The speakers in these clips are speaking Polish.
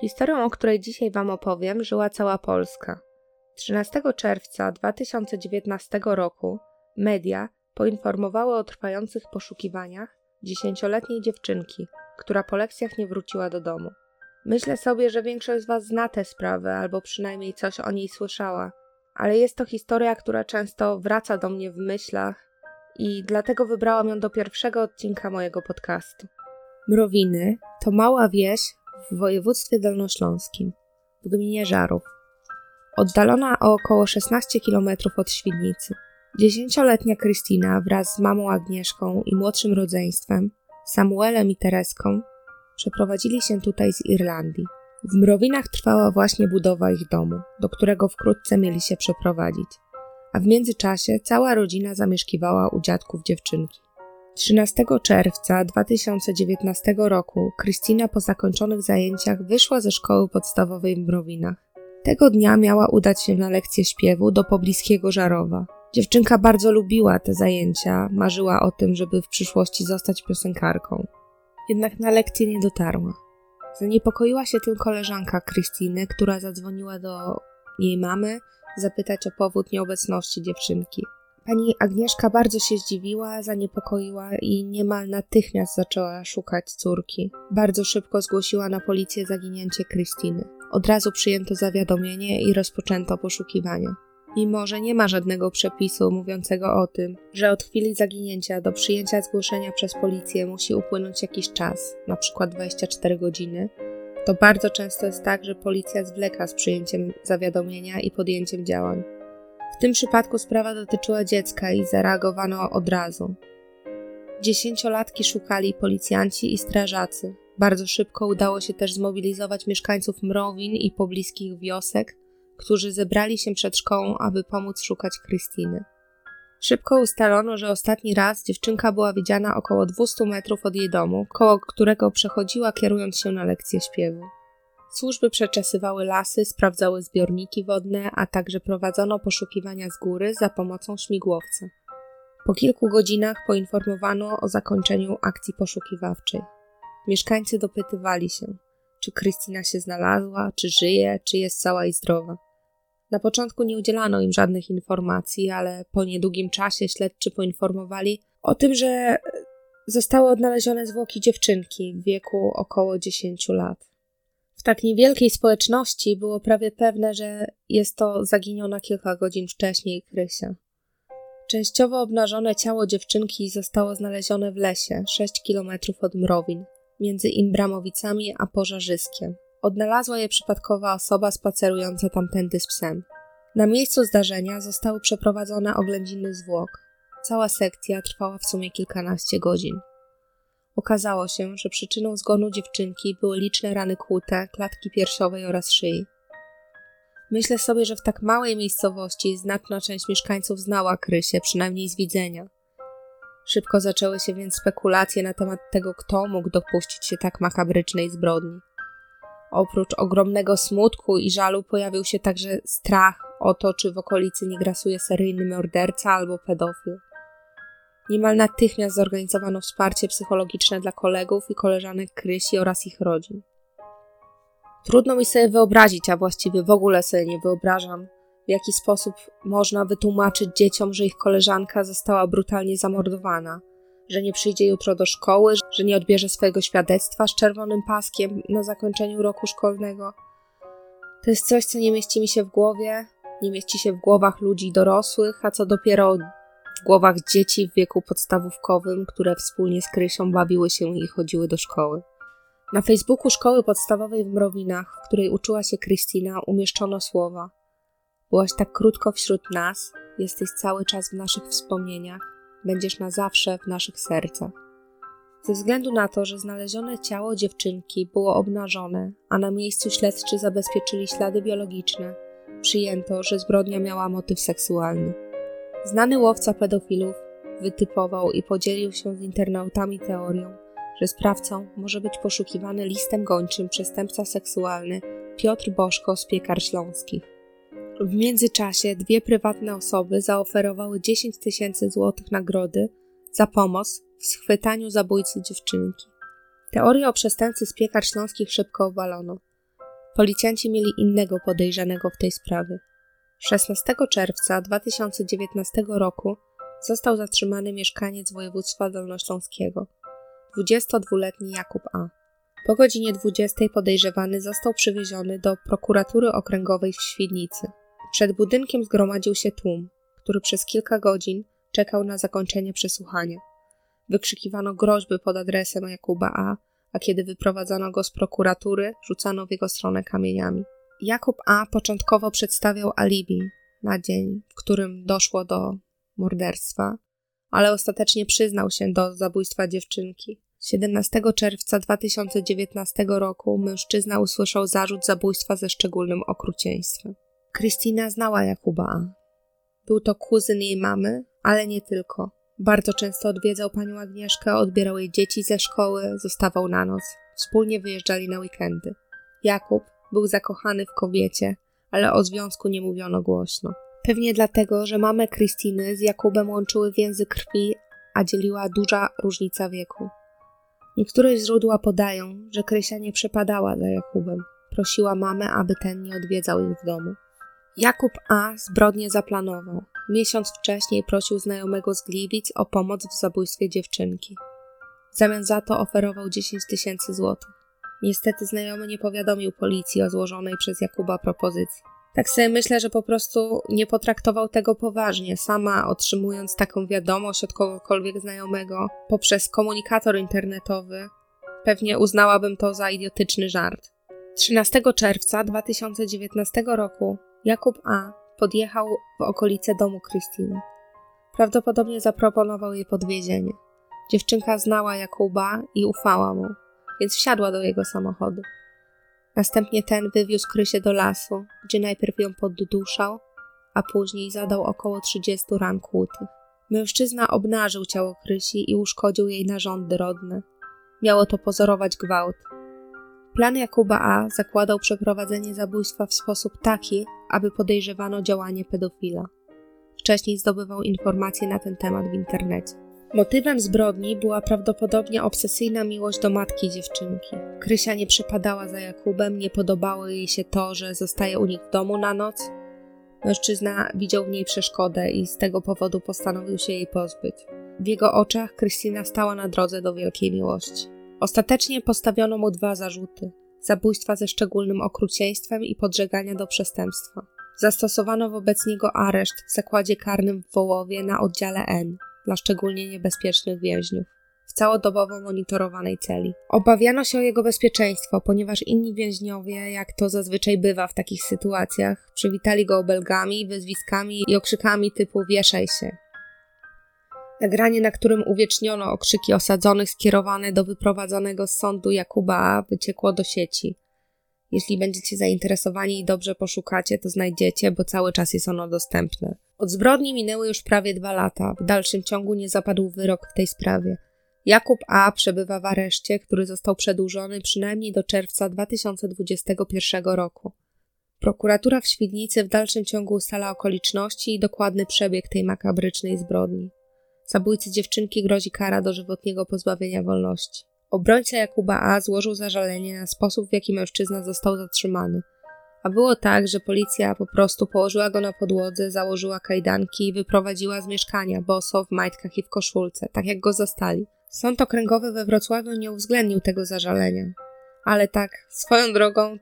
Historią, o której dzisiaj Wam opowiem, żyła cała Polska. 13 czerwca 2019 roku media poinformowały o trwających poszukiwaniach dziesięcioletniej dziewczynki, która po lekcjach nie wróciła do domu. Myślę sobie, że większość z Was zna tę sprawę, albo przynajmniej coś o niej słyszała, ale jest to historia, która często wraca do mnie w myślach i dlatego wybrałam ją do pierwszego odcinka mojego podcastu. Mrowiny to mała wieś w województwie dolnośląskim, w gminie Żarów, oddalona o około 16 km od Świdnicy. Dziesięcioletnia Krystyna wraz z mamą Agnieszką i młodszym rodzeństwem, Samuelem i Tereską, przeprowadzili się tutaj z Irlandii. W Mrowinach trwała właśnie budowa ich domu, do którego wkrótce mieli się przeprowadzić, a w międzyczasie cała rodzina zamieszkiwała u dziadków dziewczynki. 13 czerwca 2019 roku Krystyna po zakończonych zajęciach wyszła ze szkoły podstawowej w Mrowinach. Tego dnia miała udać się na lekcję śpiewu do pobliskiego Żarowa. Dziewczynka bardzo lubiła te zajęcia, marzyła o tym, żeby w przyszłości zostać piosenkarką. Jednak na lekcję nie dotarła. Zaniepokoiła się tym koleżanka Krystyny, która zadzwoniła do jej mamy zapytać o powód nieobecności dziewczynki. Pani Agnieszka bardzo się zdziwiła, zaniepokoiła i niemal natychmiast zaczęła szukać córki. Bardzo szybko zgłosiła na policję zaginięcie Krystyny. Od razu przyjęto zawiadomienie i rozpoczęto poszukiwania. Mimo, że nie ma żadnego przepisu mówiącego o tym, że od chwili zaginięcia do przyjęcia zgłoszenia przez policję musi upłynąć jakiś czas, np. 24 godziny, to bardzo często jest tak, że policja zwleka z przyjęciem zawiadomienia i podjęciem działań. W tym przypadku sprawa dotyczyła dziecka i zareagowano od razu. Dziesięciolatki szukali policjanci i strażacy. Bardzo szybko udało się też zmobilizować mieszkańców Mrowin i pobliskich wiosek, którzy zebrali się przed szkołą, aby pomóc szukać Krystyny. Szybko ustalono, że ostatni raz dziewczynka była widziana około 200 metrów od jej domu, koło którego przechodziła kierując się na lekcję śpiewu. Służby przeczesywały lasy, sprawdzały zbiorniki wodne, a także prowadzono poszukiwania z góry za pomocą śmigłowca. Po kilku godzinach poinformowano o zakończeniu akcji poszukiwawczej. Mieszkańcy dopytywali się, czy Krystyna się znalazła, czy żyje, czy jest cała i zdrowa. Na początku nie udzielano im żadnych informacji, ale po niedługim czasie śledczy poinformowali o tym, że zostały odnalezione zwłoki dziewczynki w wieku około 10 lat. W tak niewielkiej społeczności było prawie pewne, że jest to zaginiona kilka godzin wcześniej Krysia. Częściowo obnażone ciało dziewczynki zostało znalezione w lesie, 6 kilometrów od Mrowin, między Imbramowicami a Pożarzyskiem. Odnalazła je przypadkowa osoba spacerująca tamtędy z psem. Na miejscu zdarzenia zostały przeprowadzone oględziny zwłok. Cała sekcja trwała w sumie kilkanaście godzin. Okazało się, że przyczyną zgonu dziewczynki były liczne rany kłute, klatki piersiowej oraz szyi. Myślę sobie, że w tak małej miejscowości znaczna część mieszkańców znała Krysię, przynajmniej z widzenia. Szybko zaczęły się więc spekulacje na temat tego, kto mógł dopuścić się tak makabrycznej zbrodni. Oprócz ogromnego smutku i żalu pojawił się także strach o to, czy w okolicy nie grasuje seryjny morderca albo pedofil. Niemal natychmiast zorganizowano wsparcie psychologiczne dla kolegów i koleżanek Krysi oraz ich rodzin. Trudno mi sobie wyobrazić, a właściwie w ogóle sobie nie wyobrażam, w jaki sposób można wytłumaczyć dzieciom, że ich koleżanka została brutalnie zamordowana, że nie przyjdzie jutro do szkoły, że nie odbierze swojego świadectwa z czerwonym paskiem na zakończeniu roku szkolnego. To jest coś, co nie mieści mi się w głowie, nie mieści się w głowach ludzi dorosłych, a co dopiero w głowach dzieci w wieku podstawówkowym, które wspólnie z Krysią bawiły się i chodziły do szkoły. Na Facebooku szkoły podstawowej w Mrowinach, w której uczyła się Krystyna, umieszczono słowa: Byłaś tak krótko wśród nas, jesteś cały czas w naszych wspomnieniach, będziesz na zawsze w naszych sercach. Ze względu na to, że znalezione ciało dziewczynki było obnażone, a na miejscu śledczy zabezpieczyli ślady biologiczne, przyjęto, że zbrodnia miała motyw seksualny. Znany łowca pedofilów wytypował i podzielił się z internautami teorią, że sprawcą może być poszukiwany listem gończym przestępca seksualny Piotr Boszko z Piekar Śląskich. W międzyczasie dwie prywatne osoby zaoferowały 10 tysięcy złotych nagrody za pomoc w schwytaniu zabójcy dziewczynki. Teorię o przestępcy z Piekar Śląskich szybko obalono. Policjanci mieli innego podejrzanego w tej sprawie. 16 czerwca 2019 roku został zatrzymany mieszkaniec województwa dolnośląskiego, 22-letni Jakub A. Po godzinie 20 podejrzewany został przywieziony do prokuratury okręgowej w Świdnicy. Przed budynkiem zgromadził się tłum, który przez kilka godzin czekał na zakończenie przesłuchania. Wykrzykiwano groźby pod adresem Jakuba A, a kiedy wyprowadzano go z prokuratury, rzucano w jego stronę kamieniami. Jakub A początkowo przedstawiał alibi na dzień, w którym doszło do morderstwa, ale ostatecznie przyznał się do zabójstwa dziewczynki. 17 czerwca 2019 roku mężczyzna usłyszał zarzut zabójstwa ze szczególnym okrucieństwem. Krystyna znała Jakuba A. Był to kuzyn jej mamy, ale nie tylko. Bardzo często odwiedzał panią Agnieszkę, odbierał jej dzieci ze szkoły, zostawał na noc. Wspólnie wyjeżdżali na weekendy. Jakub był zakochany w kobiecie, ale o związku nie mówiono głośno. Pewnie dlatego, że mamę Krystyny z Jakubem łączyły więzy krwi, a dzieliła duża różnica wieku. Niektóre źródła podają, że Krysia nie przepadała za Jakubem. Prosiła mamę, aby ten nie odwiedzał ich w domu. Jakub A. zbrodnię zaplanował. Miesiąc wcześniej prosił znajomego z Gliwic o pomoc w zabójstwie dziewczynki. W zamian za to oferował 10 tysięcy złotych. Niestety znajomy nie powiadomił policji o złożonej przez Jakuba propozycji. Tak sobie myślę, że po prostu nie potraktował tego poważnie. Sama otrzymując taką wiadomość od kogokolwiek znajomego poprzez komunikator internetowy, pewnie uznałabym to za idiotyczny żart. 13 czerwca 2019 roku Jakub A. podjechał w okolice domu Krystyny. Prawdopodobnie zaproponował jej podwiezienie. Dziewczynka znała Jakuba i ufała mu, więc wsiadła do jego samochodu. Następnie ten wywiózł Krysię do lasu, gdzie najpierw ją podduszał, a później zadał około 30 ran kłutych. Mężczyzna obnażył ciało Krysi i uszkodził jej narządy rodne. Miało to pozorować gwałt. Plan Jakuba A zakładał przeprowadzenie zabójstwa w sposób taki, aby podejrzewano działanie pedofila. Wcześniej zdobywał informacje na ten temat w internecie. Motywem zbrodni była prawdopodobnie obsesyjna miłość do matki dziewczynki. Krysia nie przypadała za Jakubem, nie podobało jej się to, że zostaje u nich w domu na noc. Mężczyzna widział w niej przeszkodę i z tego powodu postanowił się jej pozbyć. W jego oczach Krystyna stała na drodze do wielkiej miłości. Ostatecznie postawiono mu dwa zarzuty: zabójstwa ze szczególnym okrucieństwem i podżegania do przestępstwa. Zastosowano wobec niego areszt w zakładzie karnym w Wołowie na oddziale N dla szczególnie niebezpiecznych więźniów w całodobowo monitorowanej celi. Obawiano się o jego bezpieczeństwo, ponieważ inni więźniowie, jak to zazwyczaj bywa w takich sytuacjach, przywitali go obelgami, wyzwiskami i okrzykami typu wieszaj się. Nagranie, na którym uwieczniono okrzyki osadzonych skierowane do wyprowadzonego z sądu Jakuba, wyciekło do sieci. Jeśli będziecie zainteresowani i dobrze poszukacie, to znajdziecie, bo cały czas jest ono dostępne. Od zbrodni minęły już prawie dwa lata. W dalszym ciągu nie zapadł wyrok w tej sprawie. Jakub A. przebywa w areszcie, który został przedłużony przynajmniej do czerwca 2021 roku. Prokuratura w Świdnicy w dalszym ciągu ustala okoliczności i dokładny przebieg tej makabrycznej zbrodni. Zabójcy dziewczynki grozi kara dożywotniego pozbawienia wolności. Obrońca Jakuba A. złożył zażalenie na sposób, w jaki mężczyzna został zatrzymany. A było tak, że policja po prostu położyła go na podłodze, założyła kajdanki i wyprowadziła z mieszkania, boso, w majtkach i w koszulce, tak jak go zastali. Sąd okręgowy we Wrocławiu nie uwzględnił tego zażalenia. Ale tak, swoją drogą,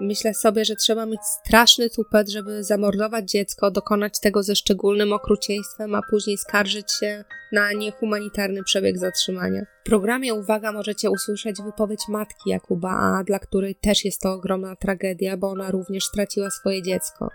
Myślę sobie, że trzeba mieć straszny tupet, żeby zamordować dziecko, dokonać tego ze szczególnym okrucieństwem, a później skarżyć się na niehumanitarny przebieg zatrzymania. W programie Uwaga możecie usłyszeć wypowiedź matki Jakuba A, dla której też jest to ogromna tragedia, bo ona również straciła swoje dziecko.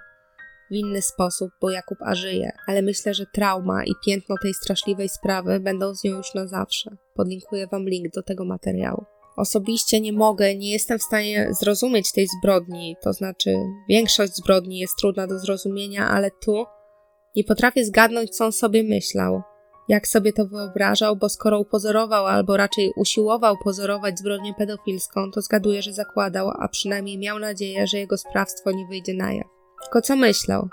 W inny sposób, bo Jakub A żyje, ale myślę, że trauma i piętno tej straszliwej sprawy będą z nią już na zawsze. Podlinkuję Wam link do tego materiału. Osobiście nie mogę, nie jestem w stanie zrozumieć tej zbrodni, to znaczy większość zbrodni jest trudna do zrozumienia, ale tu nie potrafię zgadnąć, co on sobie myślał, jak sobie to wyobrażał, bo skoro upozorował albo raczej usiłował pozorować zbrodnię pedofilską, to zgaduję, że zakładał, a przynajmniej miał nadzieję, że jego sprawstwo nie wyjdzie na jaw. Tylko co myślał?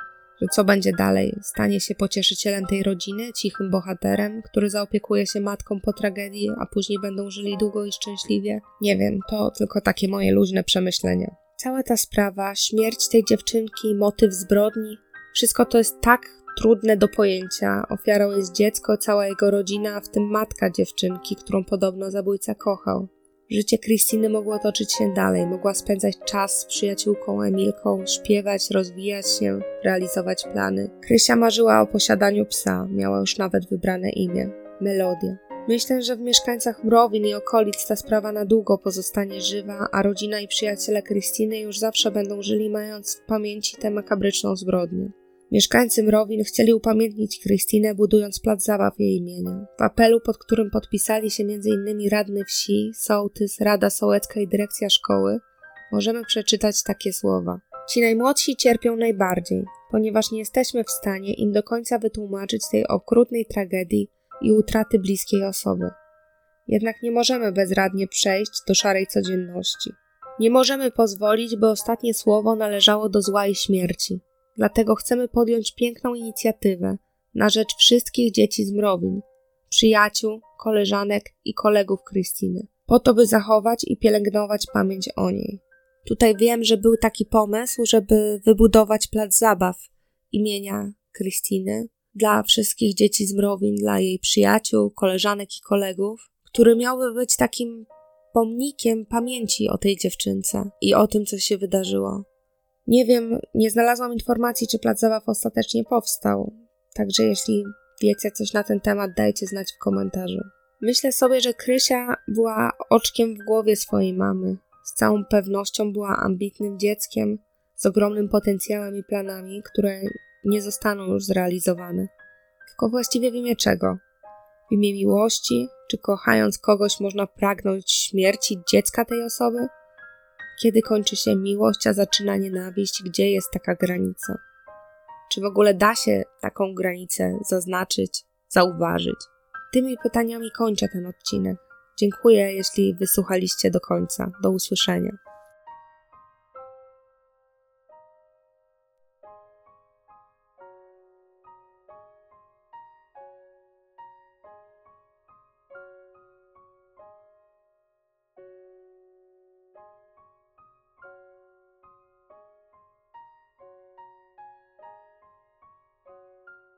Co będzie dalej? Stanie się pocieszycielem tej rodziny, cichym bohaterem, który zaopiekuje się matką po tragedii, a później będą żyli długo i szczęśliwie? Nie wiem, to tylko takie moje luźne przemyślenia. Cała ta sprawa, śmierć tej dziewczynki, motyw zbrodni, wszystko to jest tak trudne do pojęcia. Ofiarą jest dziecko, cała jego rodzina, w tym matka dziewczynki, którą podobno zabójca kochał. Życie Krystyny mogło toczyć się dalej, mogła spędzać czas z przyjaciółką Emilką, śpiewać, rozwijać się, realizować plany. Krysia marzyła o posiadaniu psa, miała już nawet wybrane imię Melodia. Myślę, że w mieszkańcach Mrowin i okolic ta sprawa na długo pozostanie żywa, a rodzina i przyjaciele Krystyny już zawsze będą żyli mając w pamięci tę makabryczną zbrodnię. Mieszkańcy Mrowin chcieli upamiętnić Krystynę, budując plac zabaw jej imienia. W apelu, pod którym podpisali się m.in. radny wsi, sołtys, Rada Sołecka i dyrekcja szkoły, możemy przeczytać takie słowa. Ci najmłodsi cierpią najbardziej, ponieważ nie jesteśmy w stanie im do końca wytłumaczyć tej okrutnej tragedii i utraty bliskiej osoby. Jednak nie możemy bezradnie przejść do szarej codzienności. Nie możemy pozwolić, by ostatnie słowo należało do zła i śmierci. Dlatego chcemy podjąć piękną inicjatywę na rzecz wszystkich dzieci z Mrowin, przyjaciół, koleżanek i kolegów Krystyny, po to, by zachować i pielęgnować pamięć o niej. Tutaj wiem, że był taki pomysł, żeby wybudować plac zabaw imienia Krystyny dla wszystkich dzieci z Mrowin, dla jej przyjaciół, koleżanek i kolegów, który miałby być takim pomnikiem pamięci o tej dziewczynce i o tym, co się wydarzyło. Nie wiem, nie znalazłam informacji, czy plac zabaw ostatecznie powstał. Także jeśli wiecie coś na ten temat, dajcie znać w komentarzu. Myślę sobie, że Krysia była oczkiem w głowie swojej mamy. Z całą pewnością była ambitnym dzieckiem, z ogromnym potencjałem i planami, które nie zostaną już zrealizowane. Tylko właściwie w imię czego? W imię miłości? Czy kochając kogoś można pragnąć śmierci dziecka tej osoby? Kiedy kończy się miłość, a zaczyna nienawiść? Gdzie jest taka granica? Czy w ogóle da się taką granicę zaznaczyć, zauważyć? Tymi pytaniami kończę ten odcinek. Dziękuję, jeśli wysłuchaliście do końca. Do usłyszenia.